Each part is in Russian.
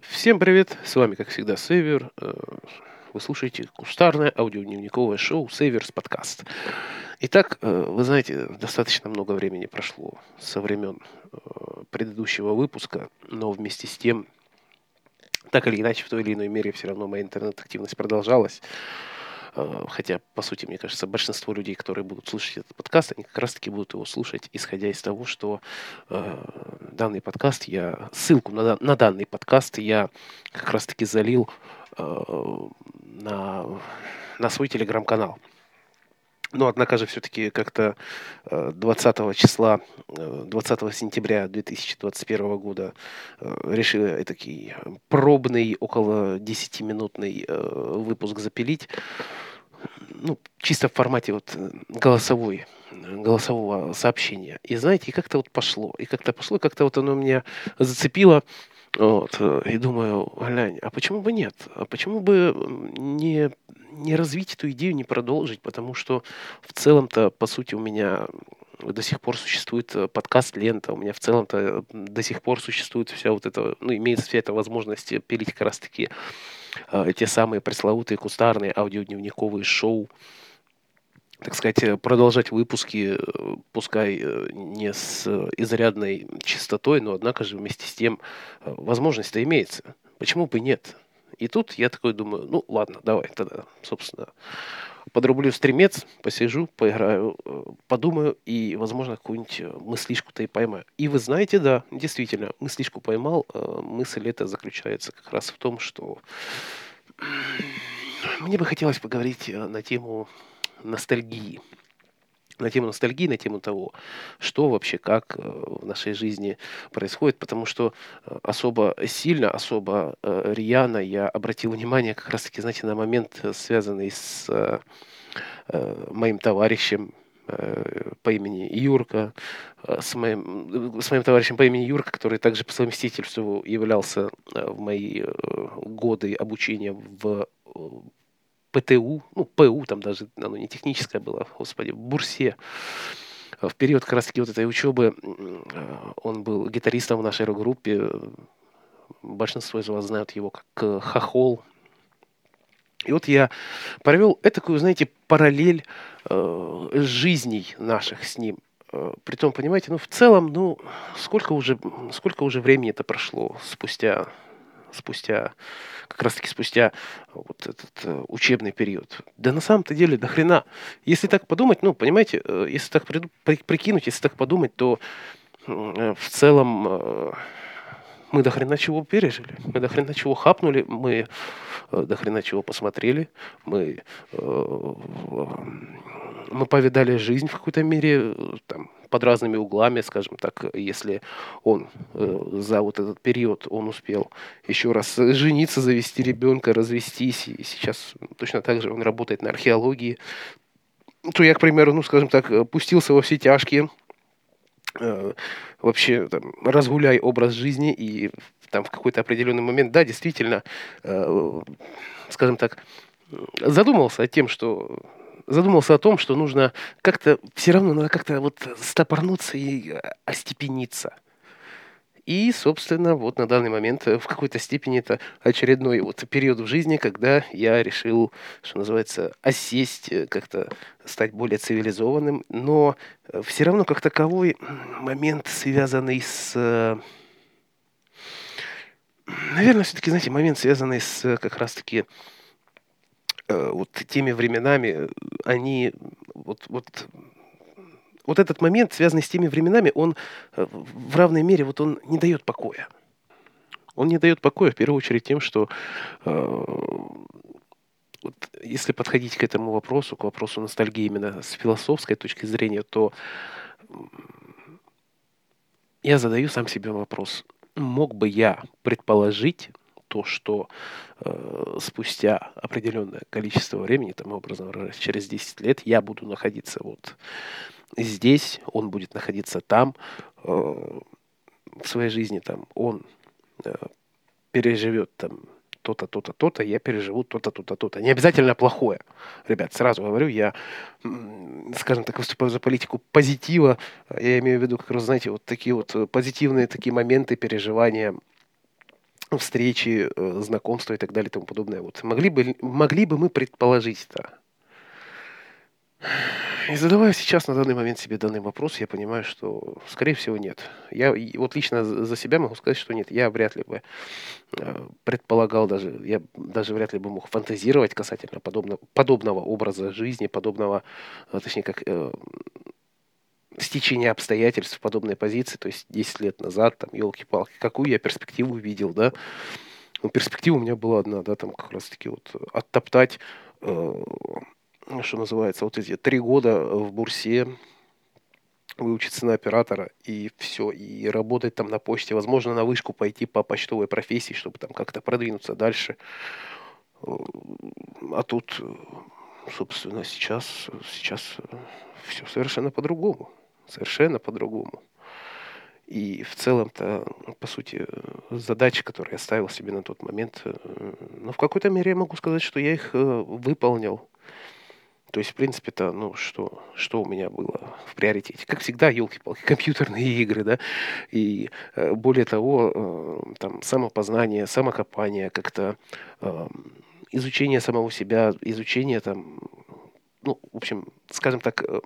Всем привет, с вами, как всегда, Сейвер. Э, Вы слушаете кустарное аудиодневниковое шоу Сейверс подкаст. Итак, э, вы знаете, достаточно много времени прошло со времен э, предыдущего выпуска, но вместе с тем, так или иначе, в той или иной мере, все равно моя интернет-активность продолжалась. Э, Хотя, по сути, мне кажется, большинство людей, которые будут слушать этот подкаст, они как раз-таки будут его слушать, исходя из того, что э, данный подкаст, я ссылку на, на данный подкаст я как раз-таки залил э, на, на свой телеграм-канал. Но, однако же, все-таки как-то э, 20 числа, э, 20 сентября 2021 года решил я такой пробный, около 10-минутный э, выпуск запилить. Ну, чисто в формате вот э, голосовой, э, голосового сообщения. И знаете, и как-то вот пошло. И как-то пошло, как-то вот оно меня зацепило. Вот, э, и думаю, глянь, а почему бы нет? А почему бы не, не развить эту идею, не продолжить? Потому что в целом-то, по сути, у меня до сих пор существует подкаст «Лента», у меня в целом-то до сих пор существует вся вот эта, ну, имеется вся эта возможность пилить как раз-таки те самые пресловутые кустарные аудиодневниковые шоу, так сказать, э, продолжать выпуски, э, пускай э, не с э, изрядной частотой, но однако же вместе с тем э, возможность-то имеется. Почему бы нет? И тут я такой думаю, ну ладно, давай тогда, собственно, подрублю стримец, посижу, поиграю, э, подумаю и, возможно, какую-нибудь э, мыслишку-то и поймаю. И вы знаете, да, действительно, мыслишку поймал. Э, Мысль эта заключается как раз в том, что мне бы хотелось поговорить на тему ностальгии. На тему ностальгии, на тему того, что вообще, как э, в нашей жизни происходит, потому что э, особо сильно, особо э, рьяно я обратил внимание как раз-таки, знаете, на момент, связанный с моим товарищем по имени Юрка, с моим, с моим товарищем по имени Юрка, который также по совместительству являлся в мои годы обучения в ПТУ, ну, ПУ, там даже оно не техническое было, господи, в Бурсе. В период как раз-таки вот этой учебы э, он был гитаристом в нашей рок-группе. Большинство из вас знают его как э, Хохол. И вот я провел этакую, знаете, параллель э, жизней наших с ним. Э, Притом, понимаете, ну, в целом, ну, сколько уже, сколько уже времени это прошло спустя, спустя, как раз-таки спустя вот этот э, учебный период. Да на самом-то деле до хрена. Если так подумать, ну, понимаете, э, если так прикинуть, если так подумать, то э, в целом мы до хрена чего пережили, мы до хрена чего хапнули, мы до хрена чего посмотрели, мы, мы повидали жизнь в какой-то мере, там, под разными углами, скажем так, если он э, за вот этот период он успел еще раз жениться, завести ребенка, развестись, и сейчас точно так же он работает на археологии, то я, к примеру, ну, скажем так, э, пустился во все тяжкие, э, вообще там, разгуляй образ жизни и там в какой-то определенный момент, да, действительно, э, скажем так, э, задумался о тем, что задумался о том, что нужно как-то все равно надо как-то вот стопорнуться и э, остепениться. И, собственно, вот на данный момент э, в какой-то степени это очередной вот период в жизни, когда я решил, что называется, осесть, э, как-то стать более цивилизованным, но все равно как таковой момент, связанный с... Наверное, все-таки, знаете, момент, связанный с как раз-таки вот теми временами, э, они вот, вот, вот этот момент, связанный с теми временами, он э, в равной мере вот он не дает покоя. Он не дает покоя в первую очередь тем, что э, вот если подходить к этому вопросу, к вопросу ностальгии именно с философской точки зрения, то я задаю сам себе вопрос, мог бы я предположить то, что э, спустя определенное количество времени, там, образно выражаясь, через 10 лет я буду находиться вот здесь, он будет находиться там, э, в своей жизни там он э, переживет там то-то, то-то, то-то, я переживу то-то, то-то, то-то. Не обязательно плохое. Ребят, сразу говорю, я, скажем так, выступаю за политику позитива. Я имею в виду, как раз, знаете, вот такие вот э, позитивные такие моменты, переживания встречи, э, знакомства и так далее и тому подобное. Вот могли бы, могли бы мы предположить это? И задавая сейчас на данный момент себе данный вопрос, я понимаю, что, скорее всего, нет. Я вот лично за себя могу сказать, что нет. Я вряд ли бы э, предполагал даже, я даже вряд ли бы мог фантазировать касательно подобного, подобного образа жизни, подобного, э, точнее, как стечения обстоятельств в подобной позиции, то есть 10 лет назад, там, елки-палки, какую я перспективу видел, да, ну, перспектива у меня была одна, да, там как раз-таки вот оттоптать э, что называется, вот эти три года в бурсе, выучиться на оператора и все, и работать там на почте, возможно, на вышку пойти по почтовой профессии, чтобы там как-то продвинуться дальше. А тут, собственно, сейчас, сейчас все совершенно по-другому. Совершенно по-другому. И в целом-то, по сути, задачи, которые я ставил себе на тот момент, ну, в какой-то мере я могу сказать, что я их э, выполнил. То есть, в принципе-то, ну, что, что у меня было в приоритете? Как всегда, елки-палки, компьютерные игры, да, и э, более того, э, там, самопознание, самокопание, как-то э, изучение самого себя, изучение там, ну, в общем, скажем так, э,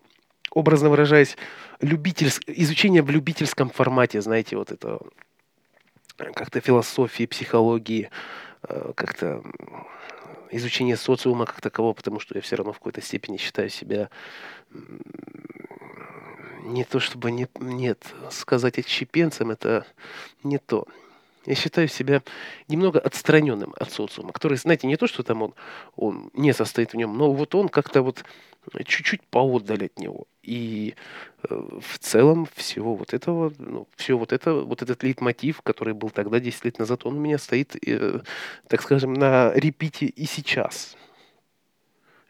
образно выражаясь, любительск... изучение в любительском формате, знаете, вот это как-то философии, психологии, э, как-то изучение социума как такового, потому что я все равно в какой-то степени считаю себя не то чтобы не, нет, сказать отщепенцем это не то. Я считаю себя немного отстраненным от социума, который, знаете, не то, что там он, он не состоит в нем, но вот он как-то вот чуть-чуть поотдаль от него. И э, в целом всего вот этого, ну, все вот это, вот этот лейтмотив, который был тогда 10 лет назад, он у меня стоит, э, так скажем, на репите и сейчас.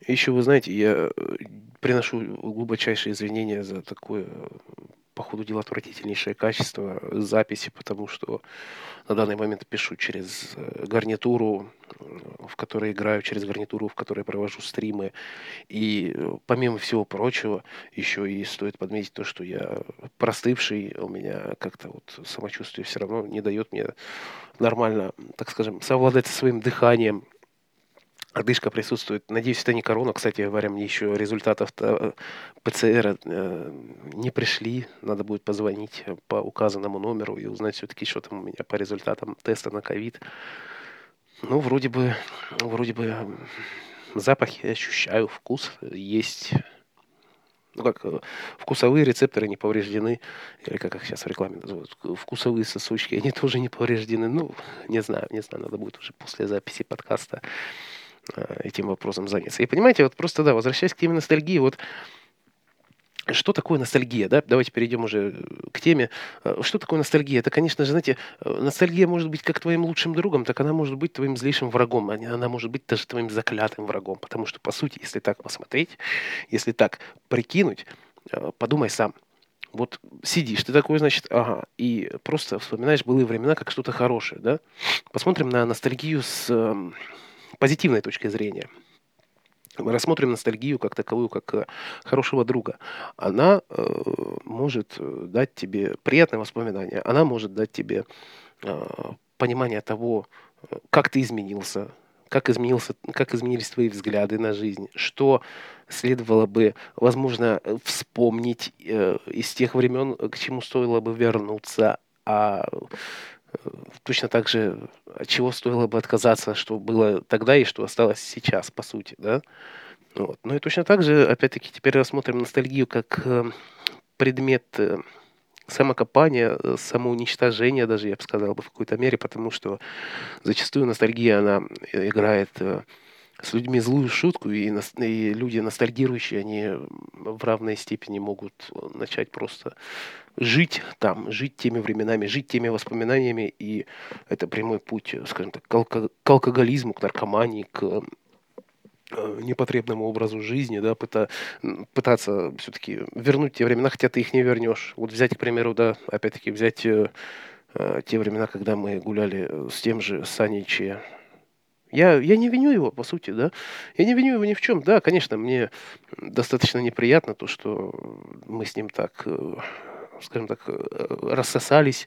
Еще, вы знаете, я э, приношу глубочайшие извинения за такое по ходу дела отвратительнейшее качество записи, потому что на данный момент пишу через э, гарнитуру, в которой играю, через гарнитуру, в которой провожу стримы. И э, помимо всего прочего, еще и стоит подметить то, что я простывший, у меня как-то вот самочувствие все равно не дает мне нормально, так скажем, совладать со своим дыханием, Одышка присутствует. Надеюсь, это не корона. Кстати говоря, мне еще результатов э, ПЦР э, не пришли. Надо будет позвонить по указанному номеру и узнать все-таки, что там у меня по результатам теста на ковид. Ну, вроде бы, вроде бы запах я ощущаю, вкус есть. Ну, как э, вкусовые рецепторы не повреждены, или как их сейчас в рекламе называют, вкусовые сосочки, они тоже не повреждены. Ну, не знаю, не знаю, надо будет уже после записи подкаста этим вопросом заняться. И понимаете, вот просто, да, возвращаясь к теме ностальгии, вот что такое ностальгия, да? Давайте перейдем уже к теме. Э, что такое ностальгия? Это, конечно же, знаете, э, ностальгия может быть как твоим лучшим другом, так она может быть твоим злейшим врагом. Она может быть даже твоим заклятым врагом. Потому что, по сути, если так посмотреть, если так прикинуть, подумай сам. Вот сидишь, ты такой, значит, ага, и просто вспоминаешь былые времена как что-то хорошее, да? Посмотрим на ностальгию с эм, позитивной точки зрения. Мы рассмотрим ностальгию как таковую, как э, хорошего друга. Она э, может э, дать тебе приятные воспоминания, она может дать тебе э, понимание того, э, как ты изменился, как, изменился, как изменились твои взгляды на жизнь, что следовало бы, возможно, вспомнить э, из тех времен, к чему стоило бы вернуться, а точно так же, от чего стоило бы отказаться, что было тогда и что осталось сейчас, по сути, да. Вот. Ну и точно так же, опять-таки, теперь рассмотрим ностальгию как э, предмет э, самокопания, э, самоуничтожения даже, я бы сказал, бы в какой-то мере, потому что зачастую ностальгия, она играет с людьми злую шутку, и, и люди ностальгирующие, они в равной степени могут начать просто жить там, жить теми временами, жить теми воспоминаниями, и это прямой путь, скажем так, к, алко- к алкоголизму, к наркомании, к э, непотребному образу жизни, да, пыта, пытаться все-таки вернуть те времена, хотя ты их не вернешь. Вот взять, к примеру, да, опять-таки взять э, э те времена, когда мы гуляли с тем же Саничи я, я не виню его, по сути, да. Я не виню его ни в чем. Да, конечно, мне достаточно неприятно то, что мы с ним так э, скажем так, рассосались,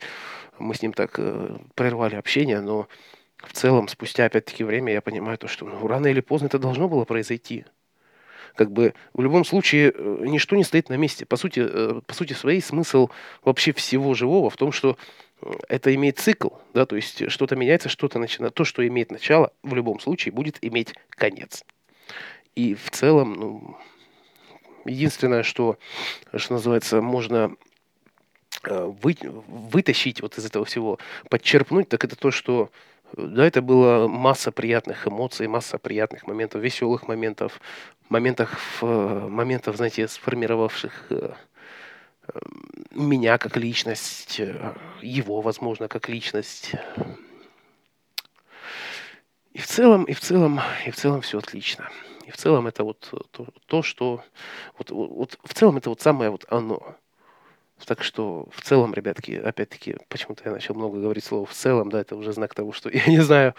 мы с ним так прервали общение, но в целом, спустя опять-таки время, я понимаю то, что ну, рано или поздно это должно было произойти. Как бы в любом случае ничто не стоит на месте. По сути, по сути своей смысл вообще всего живого в том, что это имеет цикл, да, то есть что-то меняется, что-то начинает. То, что имеет начало, в любом случае будет иметь конец. И в целом, ну, единственное, что, что называется, можно э, вы, вытащить вот из этого всего, подчерпнуть, так это то, что да, это было масса приятных эмоций, масса приятных моментов, веселых моментов, моментов, моментов, знаете, сформировавших э, меня как личность, э, его, возможно, как личность. И в целом, и в целом, и в целом все отлично. И в целом это вот то, то что... Вот, вот, в целом это вот самое вот оно. Так что в целом, ребятки, опять-таки, почему-то я начал много говорить слова в целом, да, это уже знак того, что я не знаю,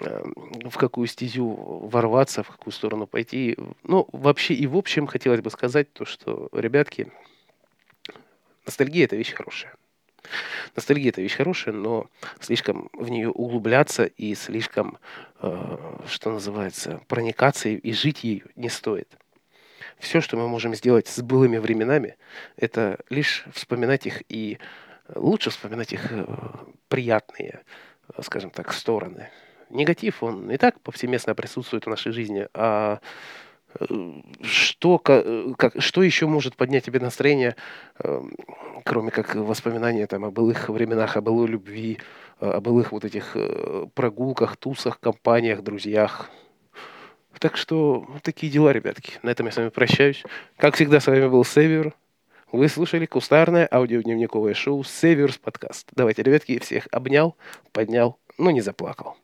эм, в какую стезю ворваться, в какую сторону пойти. Ну, вообще и в общем хотелось бы сказать то, что, ребятки, Ностальгия – это вещь хорошая. Ностальгия – это вещь хорошая, но слишком в нее углубляться и слишком, э, что называется, проникаться и жить ею не стоит. Все, что мы можем сделать с былыми временами, это лишь вспоминать их и лучше вспоминать их э, приятные, скажем так, стороны. Негатив, он и так повсеместно присутствует в нашей жизни, а что, как, что еще может поднять тебе настроение, эм, кроме как воспоминания там, о былых временах, о былой любви, о былых вот этих э, прогулках, тусах, компаниях, друзьях. Так что такие дела, ребятки. На этом я с вами прощаюсь. Как всегда, с вами был Север. Вы слушали кустарное аудиодневниковое шоу «Северс подкаст». Давайте, ребятки, всех обнял, поднял, но не заплакал.